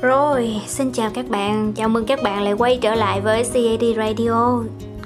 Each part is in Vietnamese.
Rồi, xin chào các bạn, chào mừng các bạn lại quay trở lại với CAD Radio.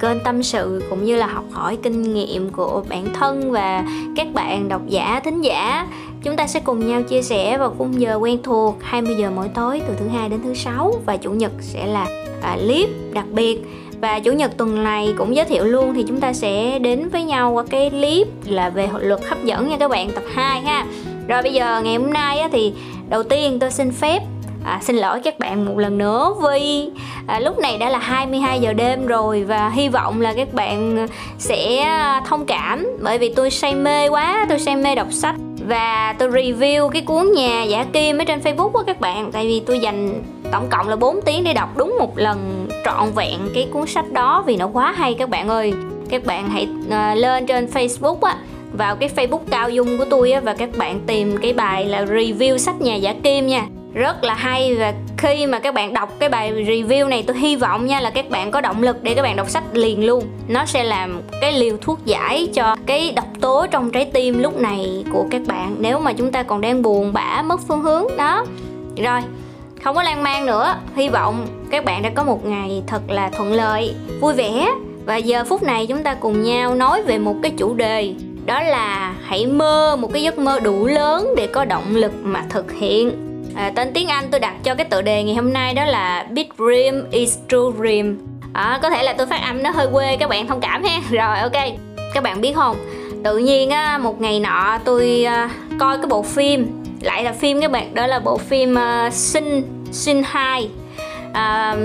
Kênh tâm sự cũng như là học hỏi kinh nghiệm của bản thân và các bạn độc giả, thính giả. Chúng ta sẽ cùng nhau chia sẻ vào khung giờ quen thuộc 20 giờ mỗi tối từ thứ hai đến thứ sáu và chủ nhật sẽ là à, clip đặc biệt. Và chủ nhật tuần này cũng giới thiệu luôn thì chúng ta sẽ đến với nhau qua cái clip là về luật hấp dẫn nha các bạn tập 2 ha. Rồi bây giờ ngày hôm nay á, thì đầu tiên tôi xin phép À, xin lỗi các bạn một lần nữa vì à, lúc này đã là 22 giờ đêm rồi và hy vọng là các bạn sẽ à, thông cảm. Bởi vì tôi say mê quá, tôi say mê đọc sách và tôi review cái cuốn nhà giả kim ở trên Facebook của các bạn. Tại vì tôi dành tổng cộng là 4 tiếng để đọc đúng một lần trọn vẹn cái cuốn sách đó vì nó quá hay các bạn ơi. Các bạn hãy uh, lên trên Facebook á vào cái Facebook cao dung của tôi á và các bạn tìm cái bài là review sách nhà giả kim nha rất là hay và khi mà các bạn đọc cái bài review này, tôi hy vọng nha là các bạn có động lực để các bạn đọc sách liền luôn. Nó sẽ làm cái liều thuốc giải cho cái độc tố trong trái tim lúc này của các bạn. Nếu mà chúng ta còn đang buồn, bã, mất phương hướng, đó. Rồi, không có lan man nữa. Hy vọng các bạn đã có một ngày thật là thuận lợi, vui vẻ. Và giờ phút này chúng ta cùng nhau nói về một cái chủ đề, đó là hãy mơ một cái giấc mơ đủ lớn để có động lực mà thực hiện à, tên tiếng Anh tôi đặt cho cái tựa đề ngày hôm nay đó là Big Dream is True Dream. À, có thể là tôi phát âm nó hơi quê các bạn thông cảm ha. Rồi ok. Các bạn biết không? Tự nhiên á một ngày nọ tôi à, coi cái bộ phim lại là phim các bạn đó là bộ phim à, Sinh Sinh 2 à,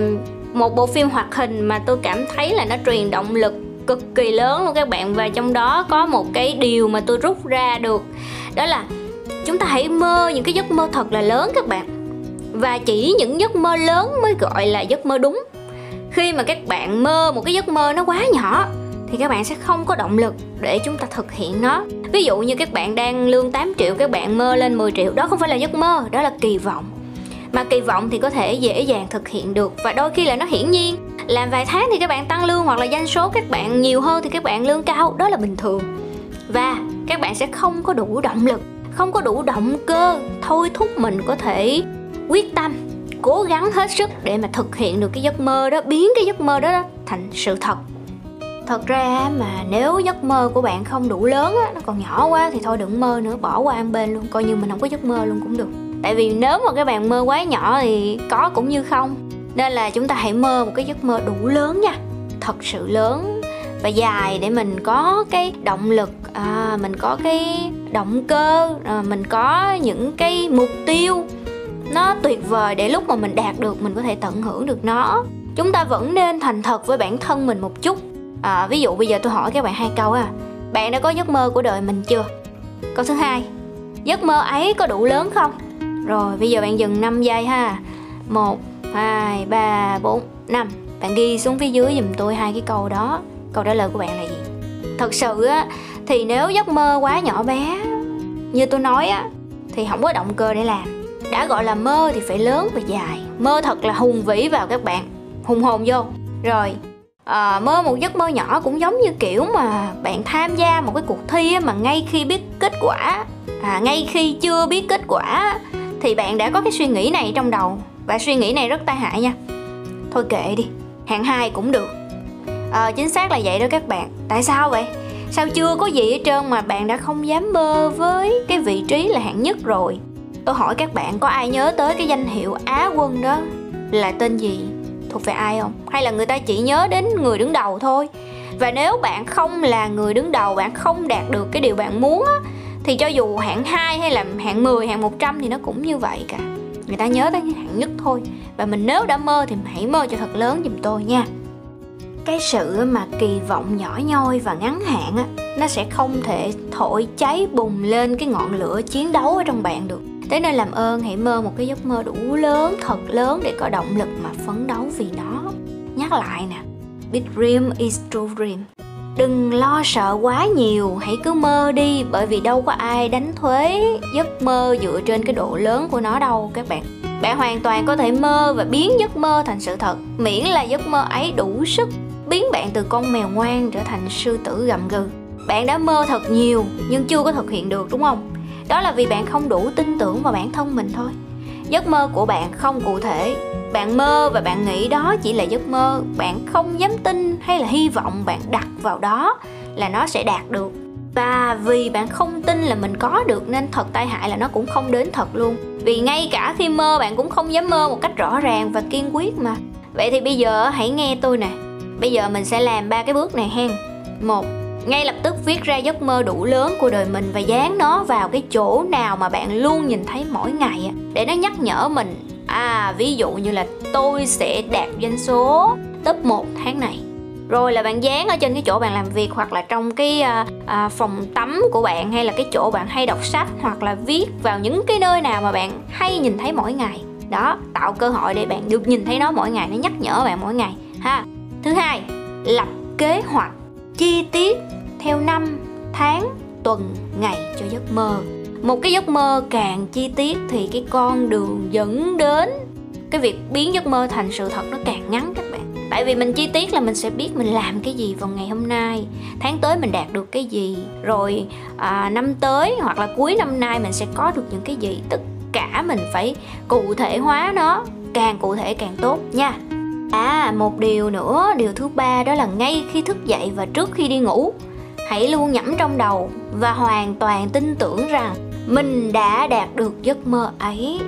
một bộ phim hoạt hình mà tôi cảm thấy là nó truyền động lực cực kỳ lớn luôn các bạn. Và trong đó có một cái điều mà tôi rút ra được đó là chúng ta hãy mơ những cái giấc mơ thật là lớn các bạn. Và chỉ những giấc mơ lớn mới gọi là giấc mơ đúng. Khi mà các bạn mơ một cái giấc mơ nó quá nhỏ, thì các bạn sẽ không có động lực để chúng ta thực hiện nó. Ví dụ như các bạn đang lương 8 triệu, các bạn mơ lên 10 triệu, đó không phải là giấc mơ, đó là kỳ vọng. Mà kỳ vọng thì có thể dễ dàng thực hiện được và đôi khi là nó hiển nhiên. Làm vài tháng thì các bạn tăng lương hoặc là doanh số các bạn nhiều hơn thì các bạn lương cao, đó là bình thường. Và các bạn sẽ không có đủ động lực không có đủ động cơ thôi thúc mình có thể quyết tâm cố gắng hết sức để mà thực hiện được cái giấc mơ đó biến cái giấc mơ đó thành sự thật. Thật ra mà nếu giấc mơ của bạn không đủ lớn á nó còn nhỏ quá thì thôi đừng mơ nữa bỏ qua ăn bên luôn coi như mình không có giấc mơ luôn cũng được. Tại vì nếu mà các bạn mơ quá nhỏ thì có cũng như không. Nên là chúng ta hãy mơ một cái giấc mơ đủ lớn nha thật sự lớn và dài để mình có cái động lực à, mình có cái động cơ à, mình có những cái mục tiêu nó tuyệt vời để lúc mà mình đạt được mình có thể tận hưởng được nó. Chúng ta vẫn nên thành thật với bản thân mình một chút. À, ví dụ bây giờ tôi hỏi các bạn hai câu à bạn đã có giấc mơ của đời mình chưa? Câu thứ hai giấc mơ ấy có đủ lớn không? Rồi bây giờ bạn dừng 5 giây ha. Một hai ba bốn năm. Bạn ghi xuống phía dưới giùm tôi hai cái câu đó. Câu trả lời của bạn là gì? Thật sự á thì nếu giấc mơ quá nhỏ bé như tôi nói á thì không có động cơ để làm. Đã gọi là mơ thì phải lớn và dài. Mơ thật là hùng vĩ vào các bạn. Hùng hồn vô. Rồi à, mơ một giấc mơ nhỏ cũng giống như kiểu mà bạn tham gia một cái cuộc thi mà ngay khi biết kết quả à, ngay khi chưa biết kết quả thì bạn đã có cái suy nghĩ này trong đầu. Và suy nghĩ này rất tai hại nha. Thôi kệ đi hạng hai cũng được. À, chính xác là vậy đó các bạn. Tại sao vậy? Sao chưa có gì hết trơn mà bạn đã không dám mơ với cái vị trí là hạng nhất rồi? Tôi hỏi các bạn có ai nhớ tới cái danh hiệu á quân đó? Là tên gì? Thuộc về ai không? Hay là người ta chỉ nhớ đến người đứng đầu thôi? Và nếu bạn không là người đứng đầu bạn không đạt được cái điều bạn muốn á thì cho dù hạng 2 hay là hạng 10, hạng 100 thì nó cũng như vậy cả. Người ta nhớ tới hạng nhất thôi. Và mình nếu đã mơ thì hãy mơ cho thật lớn giùm tôi nha cái sự mà kỳ vọng nhỏ nhoi và ngắn hạn á, nó sẽ không thể thổi cháy bùng lên cái ngọn lửa chiến đấu ở trong bạn được. Thế nên làm ơn, hãy mơ một cái giấc mơ đủ lớn, thật lớn để có động lực mà phấn đấu vì nó. Nhắc lại nè, big dream is true dream. Đừng lo sợ quá nhiều, hãy cứ mơ đi, bởi vì đâu có ai đánh thuế giấc mơ dựa trên cái độ lớn của nó đâu các bạn. Bạn hoàn toàn có thể mơ và biến giấc mơ thành sự thật, miễn là giấc mơ ấy đủ sức biến bạn từ con mèo ngoan trở thành sư tử gầm gừ. Bạn đã mơ thật nhiều, nhưng chưa có thực hiện được, đúng không? Đó là vì bạn không đủ tin tưởng vào bản thân mình thôi. Giấc mơ của bạn không cụ thể. Bạn mơ và bạn nghĩ đó chỉ là giấc mơ. Bạn không dám tin hay là hy vọng bạn đặt vào đó là nó sẽ đạt được. Và vì bạn không tin là mình có được nên thật tai hại là nó cũng không đến thật luôn. Vì ngay cả khi mơ, bạn cũng không dám mơ một cách rõ ràng và kiên quyết mà. Vậy thì bây giờ hãy nghe tôi nè bây giờ mình sẽ làm ba cái bước này hen. Một ngay lập tức viết ra giấc mơ đủ lớn của đời mình và dán nó vào cái chỗ nào mà bạn luôn nhìn thấy mỗi ngày để nó nhắc nhở mình à ví dụ như là tôi sẽ đạt doanh số top 1 tháng này. Rồi là bạn dán ở trên cái chỗ bạn làm việc hoặc là trong cái à, à, phòng tắm của bạn hay là cái chỗ bạn hay đọc sách hoặc là viết vào những cái nơi nào mà bạn hay nhìn thấy mỗi ngày. Đó tạo cơ hội để bạn được nhìn thấy nó mỗi ngày nó nhắc nhở bạn mỗi ngày ha thứ hai lập kế hoạch chi tiết theo năm tháng tuần ngày cho giấc mơ. Một cái giấc mơ càng chi tiết thì cái con đường dẫn đến cái việc biến giấc mơ thành sự thật nó càng ngắn các bạn. Tại vì mình chi tiết là mình sẽ biết mình làm cái gì vào ngày hôm nay tháng tới mình đạt được cái gì rồi à, năm tới hoặc là cuối năm nay mình sẽ có được những cái gì. Tất cả mình phải cụ thể hóa nó càng cụ thể càng tốt nha à một điều nữa, điều thứ ba đó là ngay khi thức dậy và trước khi đi ngủ. Hãy luôn nhẩm trong đầu và hoàn toàn tin tưởng rằng mình đã đạt được giấc mơ ấy.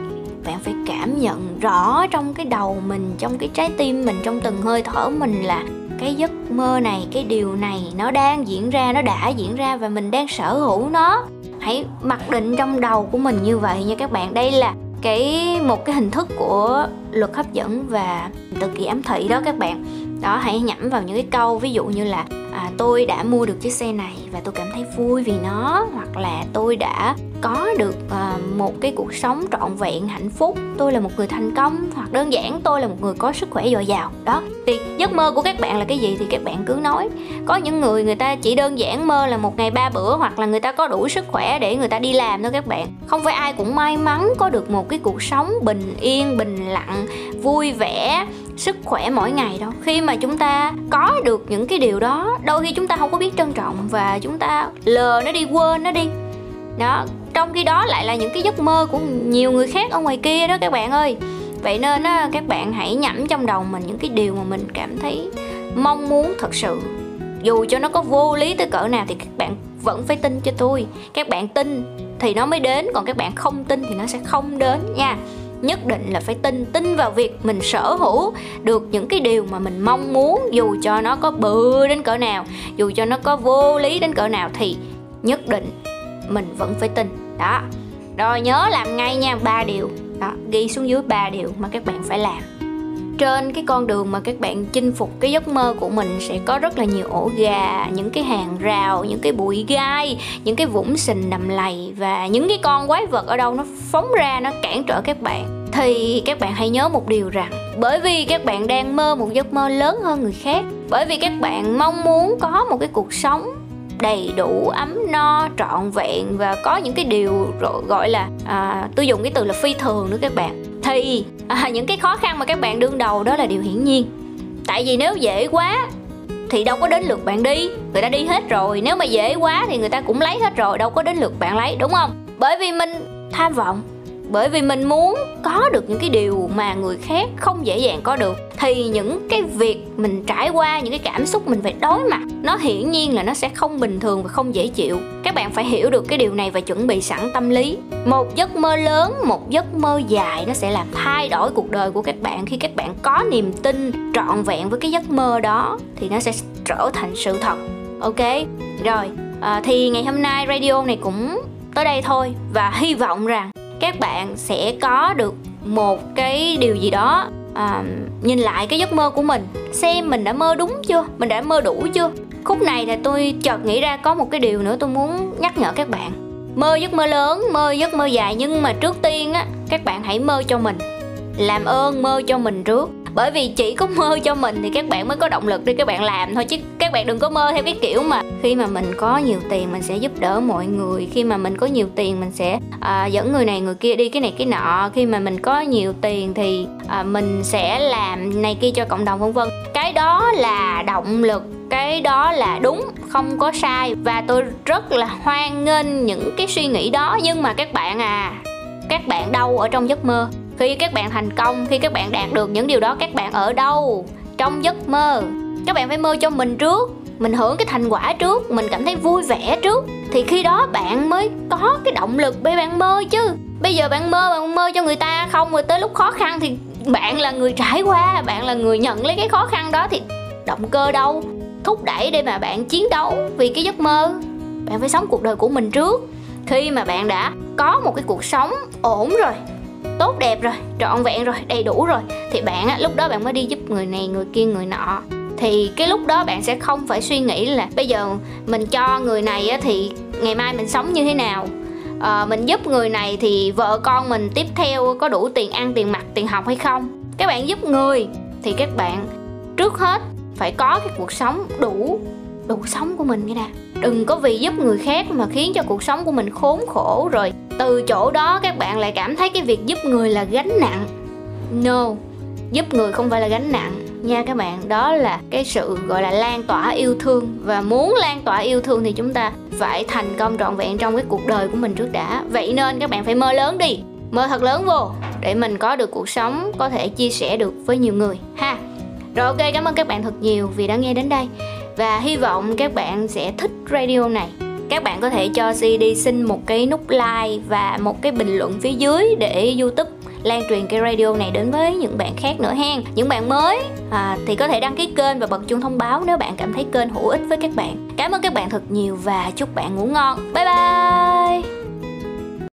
Bạn phải cảm nhận rõ trong cái đầu mình, trong cái trái tim mình, trong từng hơi thở mình là cái giấc mơ này, cái điều này nó đang diễn ra, nó đã diễn ra và mình đang sở hữu nó. Hãy mặc định trong đầu của mình như vậy nha các bạn. Đây là cái, một cái hình thức của luật hấp dẫn và tự kỷ ám thị đó các bạn. Đó hãy nhẩm vào những cái câu ví dụ như là à, tôi đã mua được chiếc xe này và tôi cảm thấy vui vì nó. Hoặc là tôi đã có được à, một cái cuộc sống trọn vẹn hạnh phúc. Tôi là một người thành công. Hoặc đơn giản tôi là một người có sức khỏe dồi dào. Đó. Thì giấc mơ của các bạn là cái gì thì các bạn cứ nói. Có những người người ta chỉ đơn giản mơ là một ngày ba bữa hoặc là người ta có đủ sức khỏe để người ta đi làm thôi các bạn. Không phải ai cũng may mắn có được một cái cuộc sống bình yên bình lặng vui vẻ sức khỏe mỗi ngày đâu. Khi mà chúng ta có được những cái điều đó, đôi khi chúng ta không có biết trân trọng và chúng ta lờ nó đi, quên nó đi. Đó, trong khi đó lại là những cái giấc mơ của nhiều người khác ở ngoài kia đó các bạn ơi. Vậy nên á, các bạn hãy nhẩm trong đầu mình những cái điều mà mình cảm thấy mong muốn thật sự. Dù cho nó có vô lý tới cỡ nào thì các bạn vẫn phải tin cho tôi. Các bạn tin thì nó mới đến, còn các bạn không tin thì nó sẽ không đến nha nhất định là phải tin tin vào việc mình sở hữu được những cái điều mà mình mong muốn, dù cho nó có bự đến cỡ nào, dù cho nó có vô lý đến cỡ nào, thì nhất định mình vẫn phải tin. Đó. Rồi nhớ làm ngay nha, ba điều. Đó, ghi xuống dưới ba điều mà các bạn phải làm. Trên cái con đường mà các bạn chinh phục cái giấc mơ của mình sẽ có rất là nhiều ổ gà, những cái hàng rào, những cái bụi gai, những cái vũng sình nằm lầy và những cái con quái vật ở đâu nó phóng ra, nó cản trở các bạn thì các bạn hãy nhớ một điều rằng bởi vì các bạn đang mơ một giấc mơ lớn hơn người khác bởi vì các bạn mong muốn có một cái cuộc sống đầy đủ ấm no trọn vẹn và có những cái điều gọi là à, tôi dùng cái từ là phi thường nữa các bạn. Thì à, những cái khó khăn mà các bạn đương đầu đó là điều hiển nhiên. Tại vì nếu dễ quá thì đâu có đến lượt bạn đi người ta đi hết rồi nếu mà dễ quá thì người ta cũng lấy hết rồi đâu có đến lượt bạn lấy đúng không? Bởi vì mình tham vọng bởi vì mình muốn có được những cái điều mà người khác không dễ dàng có được. Thì những cái việc mình trải qua những cái cảm xúc mình phải đối mặt nó hiển nhiên là nó sẽ không bình thường và không dễ chịu. Các bạn phải hiểu được cái điều này và chuẩn bị sẵn tâm lý. Một giấc mơ lớn một giấc mơ dài nó sẽ làm thay đổi cuộc đời của các bạn. Khi các bạn có niềm tin trọn vẹn với cái giấc mơ đó thì nó sẽ trở thành sự thật. Ok? Rồi à, thì ngày hôm nay radio này cũng tới đây thôi và hy vọng rằng các bạn sẽ có được một cái điều gì đó à, nhìn lại cái giấc mơ của mình xem mình đã mơ đúng chưa mình đã mơ đủ chưa. Khúc này thì tôi chợt nghĩ ra có một cái điều nữa tôi muốn nhắc nhở các bạn. Mơ giấc mơ lớn mơ giấc mơ dài nhưng mà trước tiên á các bạn hãy mơ cho mình. Làm ơn mơ cho mình trước. Bởi vì chỉ có mơ cho mình thì các bạn mới có động lực để các bạn làm thôi chứ bạn đừng có mơ theo cái kiểu mà khi mà mình có nhiều tiền mình sẽ giúp đỡ mọi người khi mà mình có nhiều tiền mình sẽ à, dẫn người này người kia đi cái này cái nọ khi mà mình có nhiều tiền thì à, mình sẽ làm này kia cho cộng đồng vân vân. Cái đó là động lực cái đó là đúng không có sai. Và tôi rất là hoan nghênh những cái suy nghĩ đó. Nhưng mà các bạn à các bạn đâu ở trong giấc mơ? Khi các bạn thành công khi các bạn đạt được những điều đó các bạn ở đâu? Trong giấc mơ các bạn phải mơ cho mình trước mình hưởng cái thành quả trước mình cảm thấy vui vẻ trước. Thì khi đó bạn mới có cái động lực để bạn mơ chứ. Bây giờ bạn mơ bạn mơ cho người ta không rồi tới lúc khó khăn thì bạn là người trải qua bạn là người nhận lấy cái khó khăn đó thì động cơ đâu? Thúc đẩy để mà bạn chiến đấu vì cái giấc mơ. Bạn phải sống cuộc đời của mình trước. Khi mà bạn đã có một cái cuộc sống ổn rồi tốt đẹp rồi trọn vẹn rồi đầy đủ rồi thì bạn á, lúc đó bạn mới đi giúp người này người kia người nọ thì cái lúc đó bạn sẽ không phải suy nghĩ là bây giờ mình cho người này á, thì ngày mai mình sống như thế nào. À, mình giúp người này thì vợ con mình tiếp theo có đủ tiền ăn tiền mặc tiền học hay không? Các bạn giúp người thì các bạn trước hết phải có cái cuộc sống đủ đủ sống của mình cái đã đừng có vì giúp người khác mà khiến cho cuộc sống của mình khốn khổ. Rồi từ chỗ đó các bạn lại cảm thấy cái việc giúp người là gánh nặng. No giúp người không phải là gánh nặng nha các bạn, đó là cái sự, gọi là, lan tỏa yêu thương. Và muốn lan tỏa yêu thương thì chúng ta phải thành công trọn vẹn trong cái cuộc đời của mình trước đã. Vậy nên các bạn phải mơ lớn đi. Mơ thật lớn vô, để mình có được cuộc sống, có thể chia sẻ được với nhiều người, ha. Rồi, ok, cảm ơn các bạn thật nhiều vì đã nghe đến đây. Và hy vọng các bạn sẽ thích radio này. Các bạn có thể cho CD xin một cái nút like và một cái bình luận phía dưới để YouTube lan truyền cái radio này đến với những bạn khác nữa hen. Những bạn mới à, thì có thể đăng ký kênh và bật chuông thông báo nếu bạn cảm thấy kênh hữu ích với các bạn. Cảm ơn các bạn thật nhiều và chúc bạn ngủ ngon. Bye bye!